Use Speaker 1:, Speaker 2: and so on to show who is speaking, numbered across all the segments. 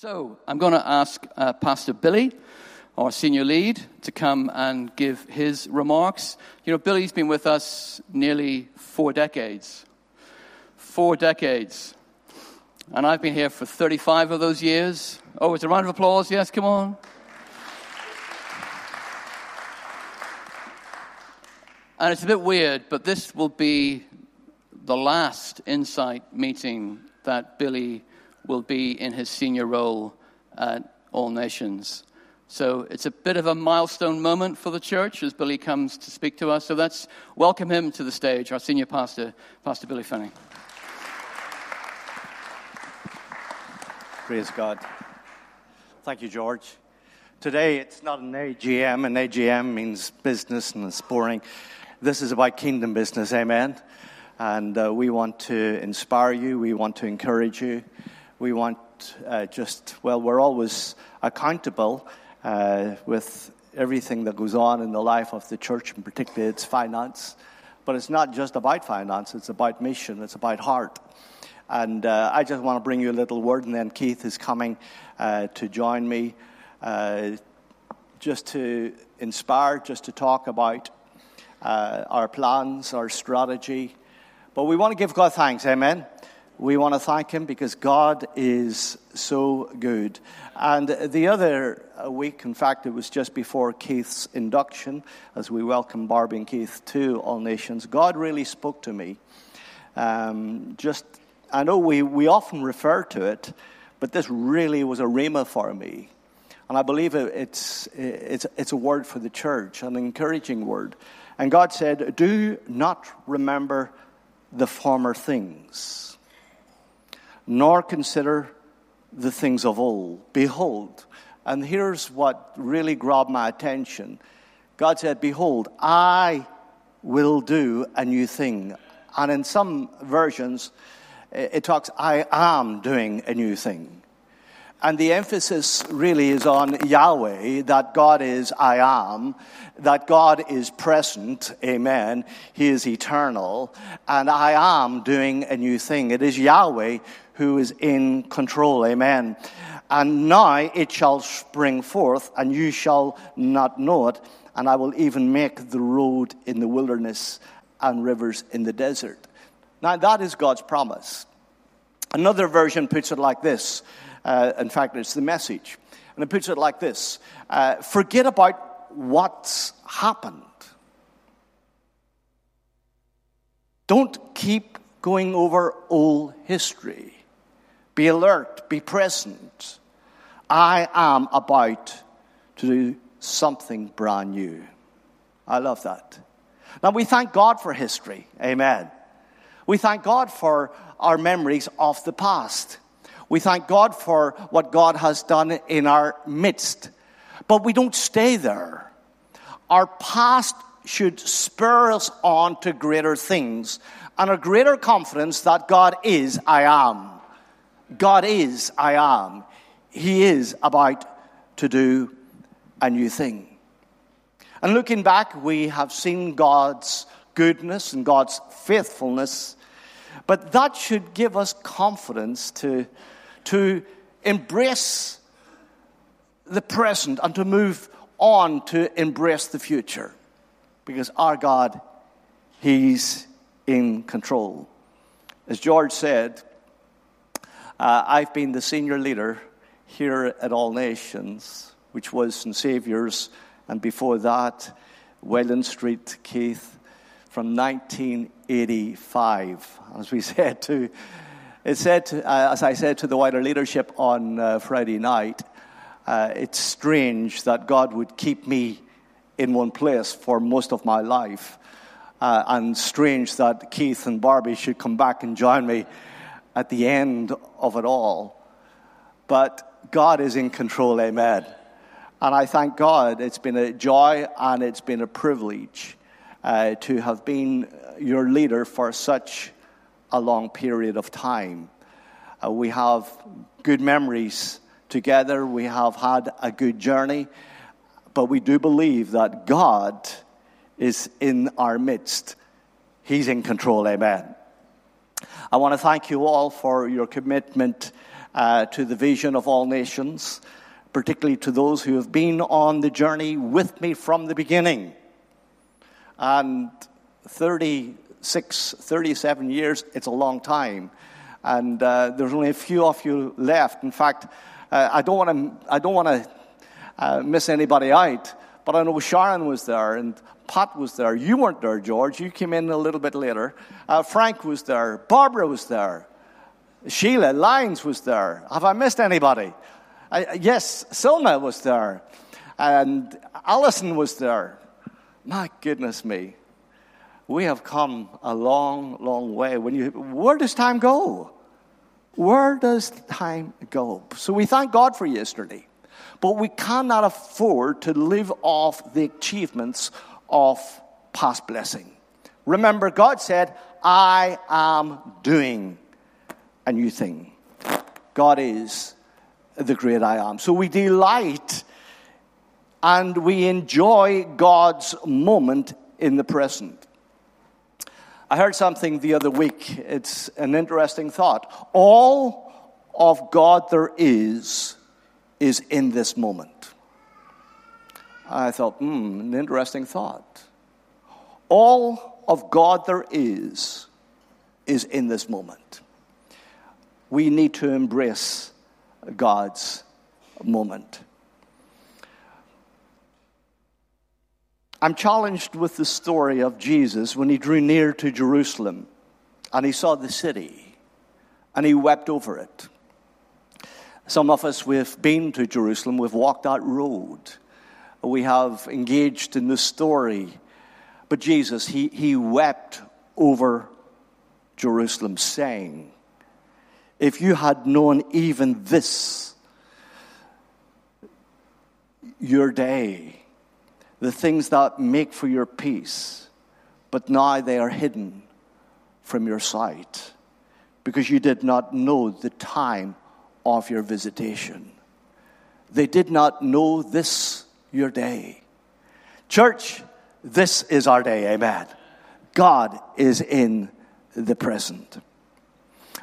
Speaker 1: So I'm going to ask uh, Pastor Billy, our senior lead, to come and give his remarks. You know, Billy's been with us nearly four decades. Four decades. And I've been here for 35 of those years. Oh, it's a round of applause. Yes, come on. And it's a bit weird, but this will be the last insight meeting that Billy will be in his senior role at All Nations. So it's a bit of a milestone moment for the church as Billy comes to speak to us. So let's welcome him to the stage, our senior pastor, Pastor Billy Finney.
Speaker 2: Praise God. Thank you, George. Today it's not an AGM, An AGM means business and it's boring. This is about kingdom business, amen. And uh, we want to inspire you, we want to encourage you, we want uh, just, well, we're always accountable uh, with everything that goes on in the life of the church, and particularly its finance. But it's not just about finance, it's about mission, it's about heart. And uh, I just want to bring you a little word, and then Keith is coming uh, to join me uh, just to inspire, just to talk about uh, our plans, our strategy. But we want to give God thanks, amen we want to thank him because God is so good. And the other week, in fact, it was just before Keith's induction, as we welcome Barbie and Keith to All Nations, God really spoke to me. Um, just, I know we, we often refer to it, but this really was a rhema for me. And I believe it's, it's, it's a word for the church, an encouraging word. And God said, Do not remember the former things nor consider the things of old. Behold, and here's what really grabbed my attention God said, Behold, I will do a new thing. And in some versions, it talks, I am doing a new thing. And the emphasis really is on Yahweh, that God is I am, that God is present, amen. He is eternal, and I am doing a new thing. It is Yahweh who is in control, amen. And now it shall spring forth, and you shall not know it, and I will even make the road in the wilderness and rivers in the desert. Now that is God's promise. Another version puts it like this uh, in fact, it's the message. And it puts it like this uh, Forget about what's happened. Don't keep going over old history. Be alert, be present. I am about to do something brand new. I love that. Now, we thank God for history. Amen. We thank God for our memories of the past. We thank God for what God has done in our midst. But we don't stay there. Our past should spur us on to greater things and a greater confidence that God is, I am. God is, I am. He is about to do a new thing. And looking back, we have seen God's goodness and God's faithfulness, but that should give us confidence to to embrace the present and to move on to embrace the future. Because our God, He's in control. As George said, uh, I've been the senior leader here at All Nations, which was St. Saviour's, and before that, Welland Street, Keith, from 1985. As we said to it said, uh, as I said to the wider leadership on uh, Friday night, uh, it's strange that God would keep me in one place for most of my life. Uh, and strange that Keith and Barbie should come back and join me at the end of it all. But God is in control, amen. And I thank God. It's been a joy and it's been a privilege uh, to have been your leader for such a long period of time. Uh, we have good memories together, we have had a good journey, but we do believe that God is in our midst. He's in control, amen. I want to thank you all for your commitment uh, to the vision of all nations, particularly to those who have been on the journey with me from the beginning. And 36, 37 years, it's a long time. And uh, there's only a few of you left. In fact, uh, I don't want to, I don't want to uh, miss anybody out, but I know Sharon was there and Pat was there. You weren't there, George. You came in a little bit later. Uh, Frank was there. Barbara was there. Sheila Lyons was there. Have I missed anybody? yes, Silma was there. And Alison was there. My goodness me. We have come a long, long way. When you, where does time go? Where does time go? So we thank God for yesterday. But we cannot afford to live off the achievements of past blessing. Remember, God said, I am doing a new thing. God is the great I am. So we delight and we enjoy God's moment in the present. I heard something the other week. It's an interesting thought. All of God there is is in this moment. I thought, hmm, an interesting thought. All of God there is is in this moment. We need to embrace God's moment. I'm challenged with the story of Jesus when he drew near to Jerusalem and he saw the city and he wept over it. Some of us, we've been to Jerusalem, we've walked that road, we have engaged in the story. But Jesus, he, he wept over Jerusalem, saying, If you had known even this, your day, the things that make for your peace, but now they are hidden from your sight because you did not know the time of your visitation. They did not know this your day. Church, this is our day, amen. God is in the present.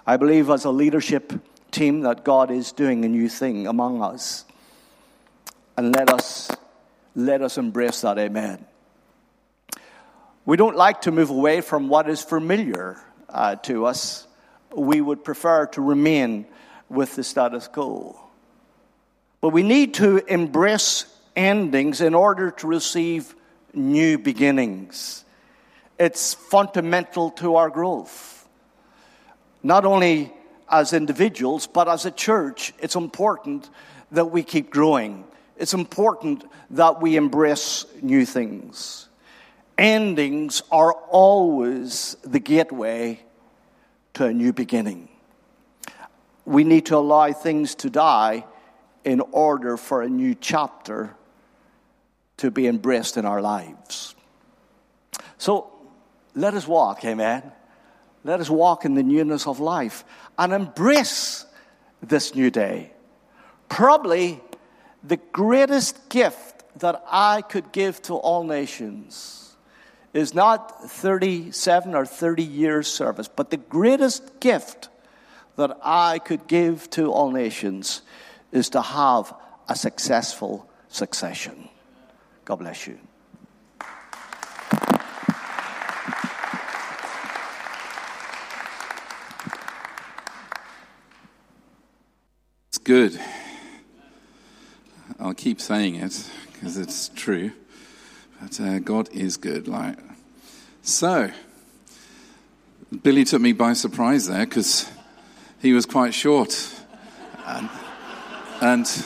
Speaker 2: I believe as a leadership team that God is doing a new thing among us. And let us let us embrace that. Amen. We don't like to move away from what is familiar uh, to us. We would prefer to remain with the status quo. But we need to embrace endings in order to receive new beginnings. It's fundamental to our growth. Not only as individuals, but as a church, it's important that we keep growing it's important that we embrace new things. Endings are always the gateway to a new beginning. We need to allow things to die in order for a new chapter to be embraced in our lives. So let us walk, amen. Let us walk in the newness of life and embrace this new day. Probably the greatest gift that I could give to all nations is not 37 or 30 years service, but the greatest gift that I could give to all nations is to have a successful succession. God bless you.
Speaker 3: It's good. I'll keep saying it because it's true. But uh, God is good. Like so, Billy took me by surprise there because he was quite short, and, and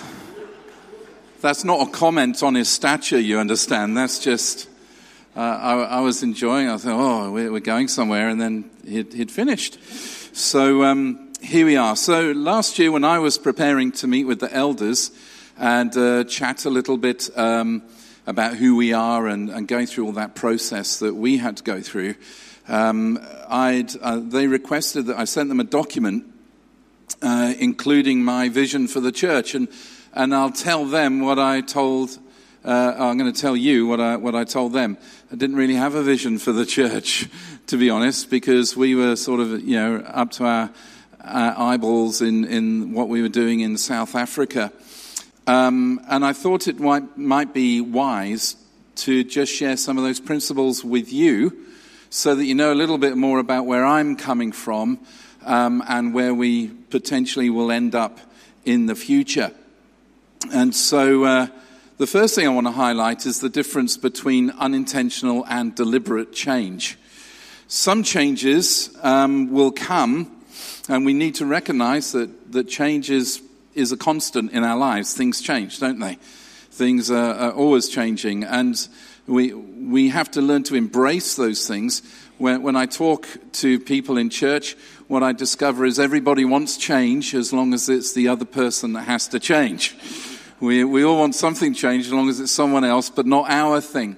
Speaker 3: that's not a comment on his stature. You understand? That's just. Uh, I, I, was enjoying. I thought, oh, we're, going somewhere, and then he'd, he'd finished. So um, here we are. So last year, when I was preparing to meet with the elders and uh, chat a little bit um, about who we are and, and, going through all that process that we had to go through. Um, uh, they requested that I sent them a document uh, including my vision for the church, and, and I'll tell them what I told. Uh, I'm going to tell you what I, what I told them. I didn't really have a vision for the church, to be honest, because we were sort of, you know, up to our uh, eyeballs in, in what we were doing in South Africa. Um, and I thought it might, might be wise to just share some of those principles with you so that you know a little bit more about where I'm coming from um, and where we potentially will end up in the future. And so, uh, the first thing I want to highlight is the difference between unintentional and deliberate change. Some changes um, will come, and we need to recognize that, that change is, is a constant in our lives. Things change, don't they? Things are, are always changing, and we, we have to learn to embrace those things. When, when I talk to people in church, what I discover is everybody wants change as long as it's the other person that has to change. We, we all want something changed as long as it's someone else, but not our thing.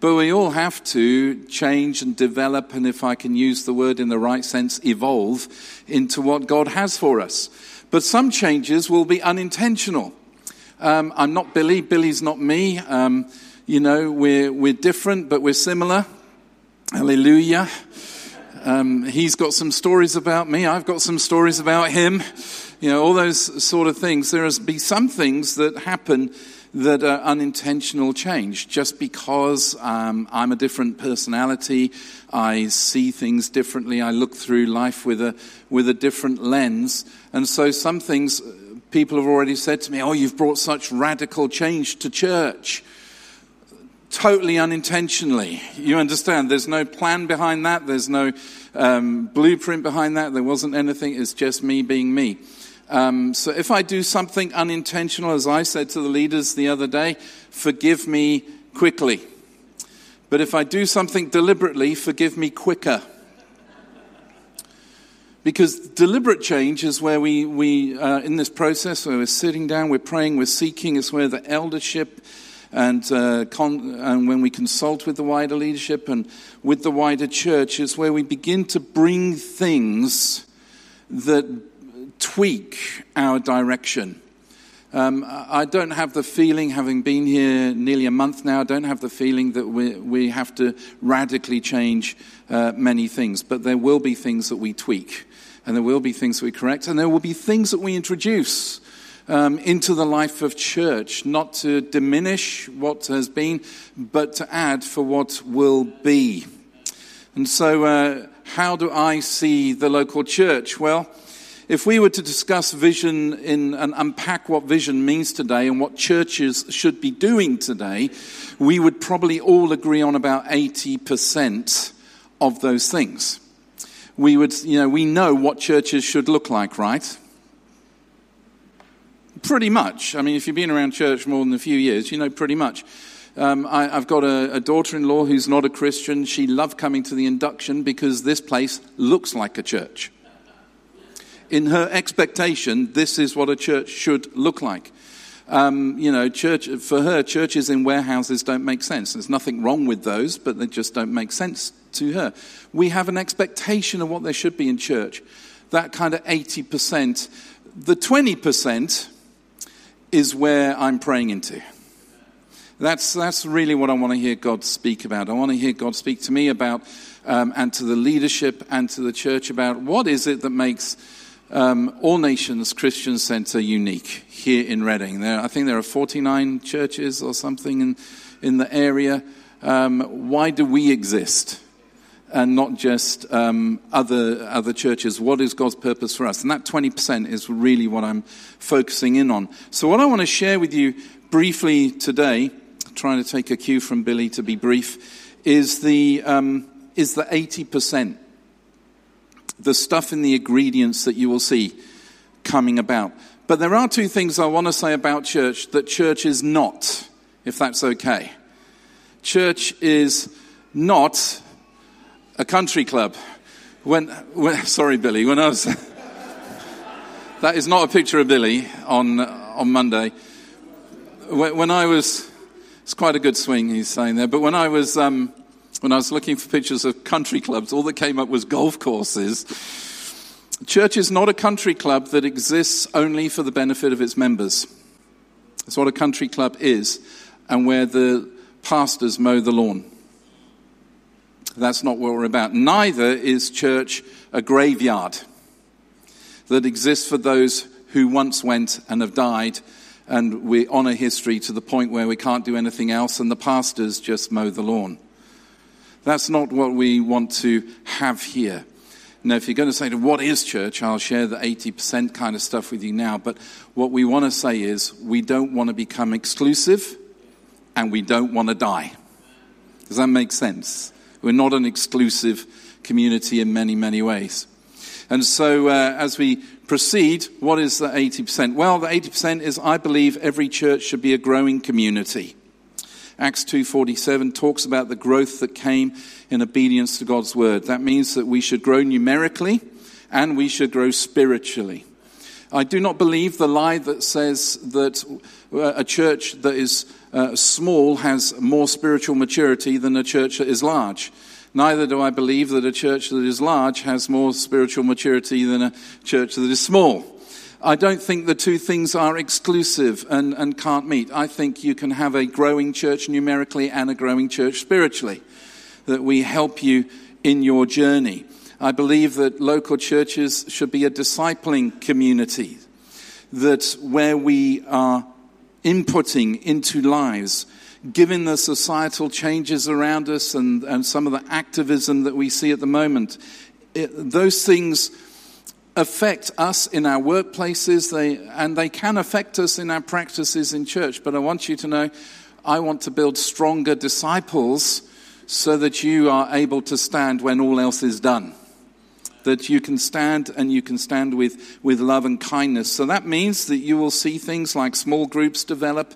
Speaker 3: But we all have to change and develop, and if I can use the word in the right sense, evolve into what God has for us. But some changes will be unintentional. Um, I'm not Billy, Billy's not me. Um, you know, we're, we're different, but we're similar. Hallelujah. Um, he's got some stories about me, I've got some stories about him you know, all those sort of things. There has be some things that happen that are unintentional change just because um, I'm a different personality. I see things differently. I look through life with a, with a different lens. And so some things uh, people have already said to me, Oh, you've brought such radical change to church. Totally unintentionally. You understand? There's no plan behind that. There's no um, blueprint behind that. There wasn't anything. It's just me being me. Um, so if I do something unintentional, as I said to the leaders the other day, forgive me quickly. But if I do something deliberately, forgive me quicker. Because deliberate change is where we, we uh, in this process, where we're sitting down, we're praying, we're seeking, it's where the eldership and, uh, con- and when we consult with the wider leadership and with the wider church, where we begin to bring things that tweak our direction. Um, I don't have the feeling, having been here nearly a month now, I don't have the feeling that we, we have to radically change uh, many things. But there will be things that we tweak, and there will be things that we correct, and there will be things that we introduce um, into the life of church, not to diminish what has been, but to add for what will be. And so, uh, how do I see the local church? Well, if we were to discuss vision in, and unpack what vision means today and what churches should be doing today, we would probably all agree on about 80% of those things. We would, you know, we know what churches should look like, right? Pretty much. I mean, if you've been around church more than a few years, you know pretty much. Um, I, have got a, a daughter in law who's not a Christian. She loved coming to the induction because this place looks like a church in her expectation, this is what a church should look like. Um, you know, church for her, churches in warehouses don't make sense. There's nothing wrong with those, but they just don't make sense to her. We have an expectation of what there should be in church. That kind of 80%. The 20% is where I'm praying into. That's, that's really what I want to hear God speak about. I want to hear God speak to me about, um, and to the leadership and to the church about what is it that makes um, All Nations Christian Center unique here in Reading. There, I think there are 49 churches or something in, in the area. Um, why do we exist? And not just um, other, other churches. What is God's purpose for us? And that 20% is really what I'm focusing in on. So, what I want to share with you briefly today, trying to take a cue from Billy to be brief, is the, um, is the 80% the stuff in the ingredients that you will see coming about. But there are two things I want to say about church that church is not, if that's okay. Church is not a country club. When, when sorry, Billy, when I was, that is not a picture of Billy on, on Monday. When, when I was, it's quite a good swing he's saying there, but when I was, um, when I was looking for pictures of country clubs, all that came up was golf courses. Church is not a country club that exists only for the benefit of its members. That's what a country club is, and where the pastors mow the lawn. That's not what we're about. Neither is church a graveyard. that exists for those who once went and have died, and we honour history to the point where we can't do anything else, and the pastors just mow the lawn. That's not what we want to have here. Now, if you're going to say what is church, I'll share the 80% kind of stuff with you now. But what we want to say is we don't want to become exclusive and we don't want to die. Does that make sense? We're not an exclusive community in many, many ways. And so, uh, as we proceed, what is the 80%? Well, the 80% is I believe every church should be a growing community. Acts 2:47 talks about the growth that came in obedience to God's word. That means that we should grow numerically and we should grow spiritually. I do not believe the lie that says that uh, a church that is uh, small has more spiritual maturity than a church that is large. Neither do I believe that a church that is large has more spiritual maturity than a church that is small. I don't think the two things are exclusive and, and can't meet. I think you can have a growing church numerically and a growing church spiritually. That we help you in your journey. I believe that local churches should be a discipling community. That where we are inputting into lives, given the societal changes around us and, and some of the activism that we see at the moment, it, those things affect us in our workplaces, they, and they can affect us in our practices in church. But I want you to know I want to build stronger disciples so that you are able to stand when all else is done. That you can stand and you can stand with, with love and kindness. So that means that you will see things like small groups develop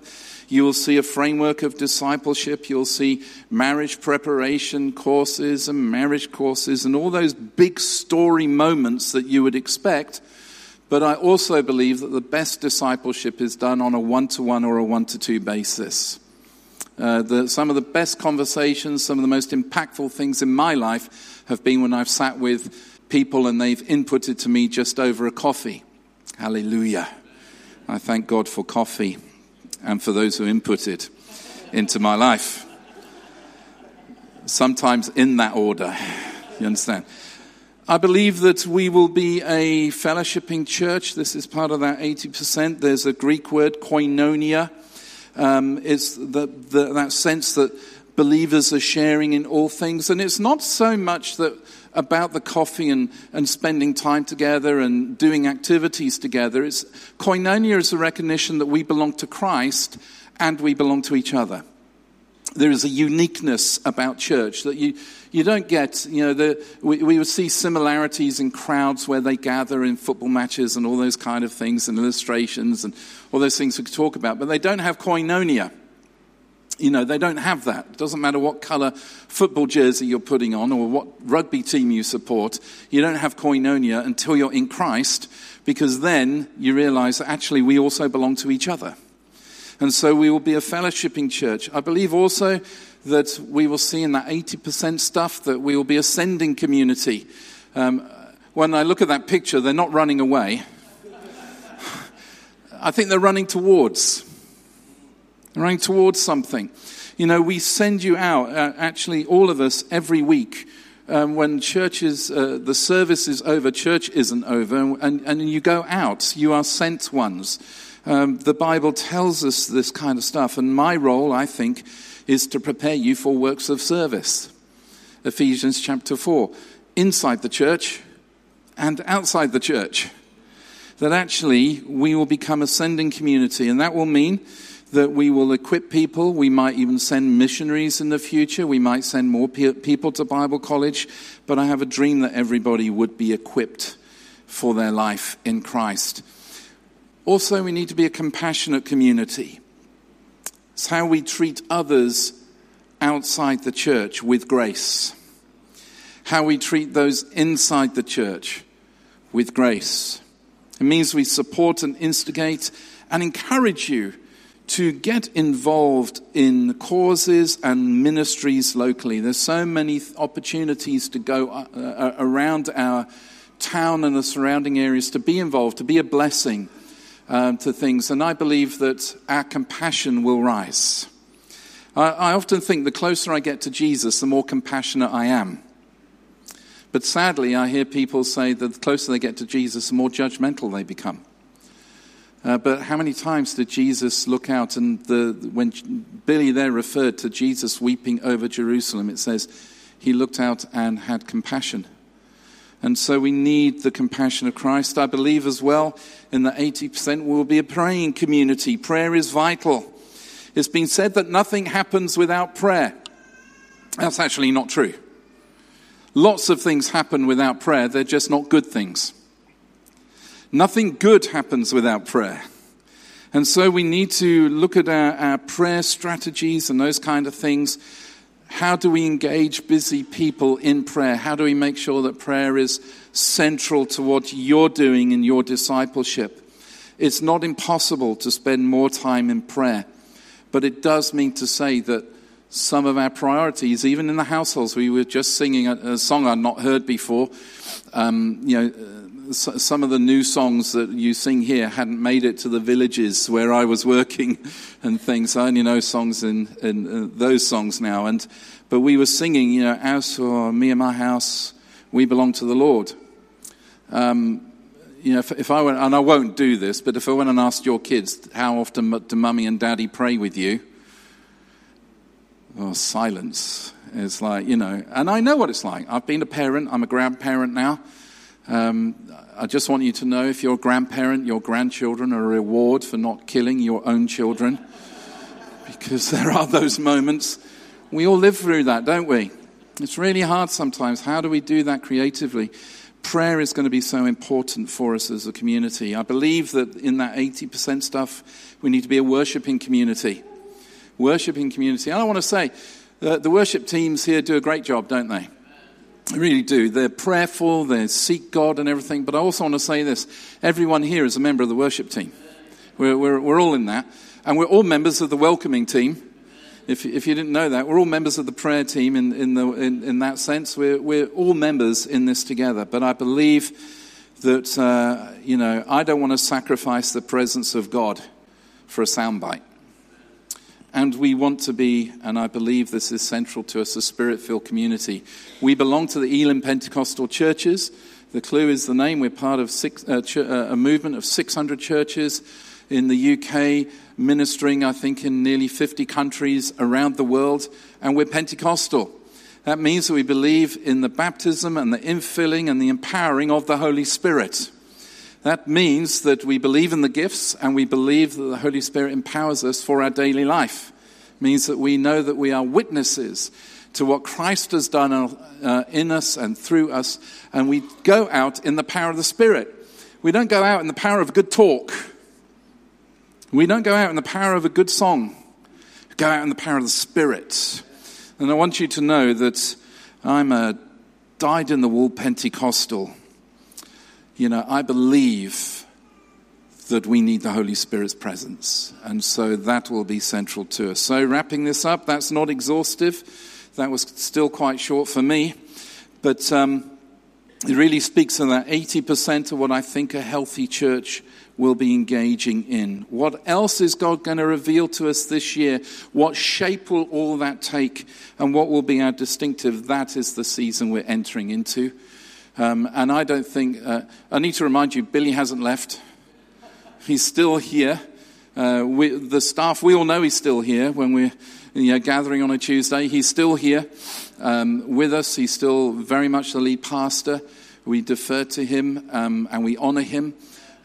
Speaker 3: you will see a framework of discipleship. You'll see marriage preparation courses and marriage courses and all those big story moments that you would expect. But I also believe that the best discipleship is done on a one to one or a one to two basis. Uh, the, some of the best conversations, some of the most impactful things in my life have been when I've sat with people and they've inputted to me just over a coffee. Hallelujah. I thank God for coffee and for those who inputted into my life. Sometimes in that order. You understand? I believe that we will be a fellowshipping church. This is part of that 80%. There's a Greek word, koinonia. Um, it's the, the, that sense that believers are sharing in all things. And it's not so much that about the coffee and, and spending time together and doing activities together. It's, koinonia is a recognition that we belong to Christ and we belong to each other. There is a uniqueness about church that you, you don't get, you know, the, we, we would see similarities in crowds where they gather in football matches and all those kind of things and illustrations and all those things we could talk about, but they don't have koinonia. You know, they don't have that. It doesn't matter what color football jersey you're putting on or what rugby team you support. You don't have koinonia until you're in Christ because then you realize that actually we also belong to each other. And so we will be a fellowshipping church. I believe also that we will see in that 80% stuff that we will be a sending community. Um, when I look at that picture, they're not running away. I think they're running towards running towards something. You know, we send you out, uh, actually, all of us, every week. Um, when churches, uh, the service is over, church isn't over, and, and you go out, you are sent ones. Um, the Bible tells us this kind of stuff, and my role, I think, is to prepare you for works of service. Ephesians chapter 4. Inside the church and outside the church. That actually we will become a sending community, and that will mean that we will equip people. We might even send missionaries in the future. We might send more pe- people to Bible college. But I have a dream that everybody would be equipped for their life in Christ. Also, we need to be a compassionate community. It's how we treat others outside the church with grace. How we treat those inside the church with grace. It means we support and instigate and encourage you to get involved in causes and ministries locally. There's so many opportunities to go uh, uh, around our town and the surrounding areas to be involved, to be a blessing um, to things. And I believe that our compassion will rise. I, I often think the closer I get to Jesus, the more compassionate I am. But sadly, I hear people say that the closer they get to Jesus, the more judgmental they become. Uh, but how many times did Jesus look out? And the, when Billy there referred to Jesus weeping over Jerusalem, it says he looked out and had compassion. And so we need the compassion of Christ. I believe as well in the 80% will be a praying community. Prayer is vital. It's been said that nothing happens without prayer. That's actually not true. Lots of things happen without prayer, they're just not good things. Nothing good happens without prayer. And so we need to look at our, our, prayer strategies and those kind of things. How do we engage busy people in prayer? How do we make sure that prayer is central to what you're doing in your discipleship? It's not impossible to spend more time in prayer, but it does mean to say that some of our priorities, even in the households, we were just singing a, a song I'd not heard before. Um, you know, some of the new songs that you sing here hadn't made it to the villages where I was working and things. I only know songs in, in uh, those songs now. And, but we were singing, you know, as for me and my house, we belong to the Lord. Um, you know, if, if, I went, and I won't do this, but if I went and asked your kids, how often do mummy and daddy pray with you? Oh, silence. It's like, you know, and I know what it's like. I've been a parent, I'm a grandparent now. Um, I just want you to know if you're a grandparent, your grandchildren are a reward for not killing your own children. because there are those moments. We all live through that, don't we? It's really hard sometimes. How do we do that creatively? Prayer is going to be so important for us as a community. I believe that in that 80% stuff, we need to be a worshiping community. Worshiping community. And I want to say, uh, the worship teams here do a great job, don't they? They really do. They're prayerful, they seek God and everything. But I also want to say this everyone here is a member of the worship team. We're, we're, we're all in that. And we're all members of the welcoming team. If, if you didn't know that, we're all members of the prayer team in, in, the, in, in that sense. We're, we're all members in this together. But I believe that, uh, you know, I don't want to sacrifice the presence of God for a soundbite. And we want to be, and I believe this is central to us, a spirit filled community. We belong to the Elim Pentecostal churches. The clue is the name. We're part of six, uh, ch- uh, a movement of 600 churches in the UK, ministering, I think, in nearly 50 countries around the world. And we're Pentecostal. That means that we believe in the baptism and the infilling and the empowering of the Holy Spirit. That means that we believe in the gifts and we believe that the Holy Spirit empowers us for our daily life. It means that we know that we are witnesses to what Christ has done uh, in us and through us, and we go out in the power of the Spirit. We don't go out in the power of good talk. We don't go out in the power of a good song. We go out in the power of the Spirit. And I want you to know that I'm a dyed in the wool Pentecostal you know, I believe that we need the Holy Spirit's presence. And so that will be central to us. So, wrapping this up, that's not exhaustive. That was still quite short for me. But um, it really speaks to that 80% of what I think a healthy church will be engaging in. What else is God going to reveal to us this year? What shape will all that take? And what will be our distinctive? That is the season we're entering into. Um, and I don't think, uh, I need to remind you, Billy hasn't left. He's still here. Uh, we, the staff, we all know he's still here when we're you know, gathering on a Tuesday. He's still here um, with us. He's still very much the lead pastor. We defer to him um, and we honor him.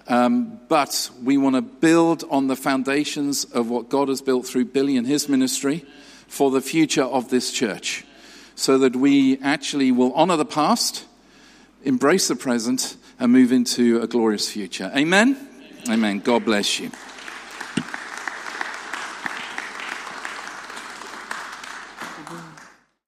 Speaker 3: Um, but we want to build on the foundations of what God has built through Billy and his ministry for the future of this church so that we actually will honor the past embrace the present, and move into a glorious future. Amen? Amen. God bless you.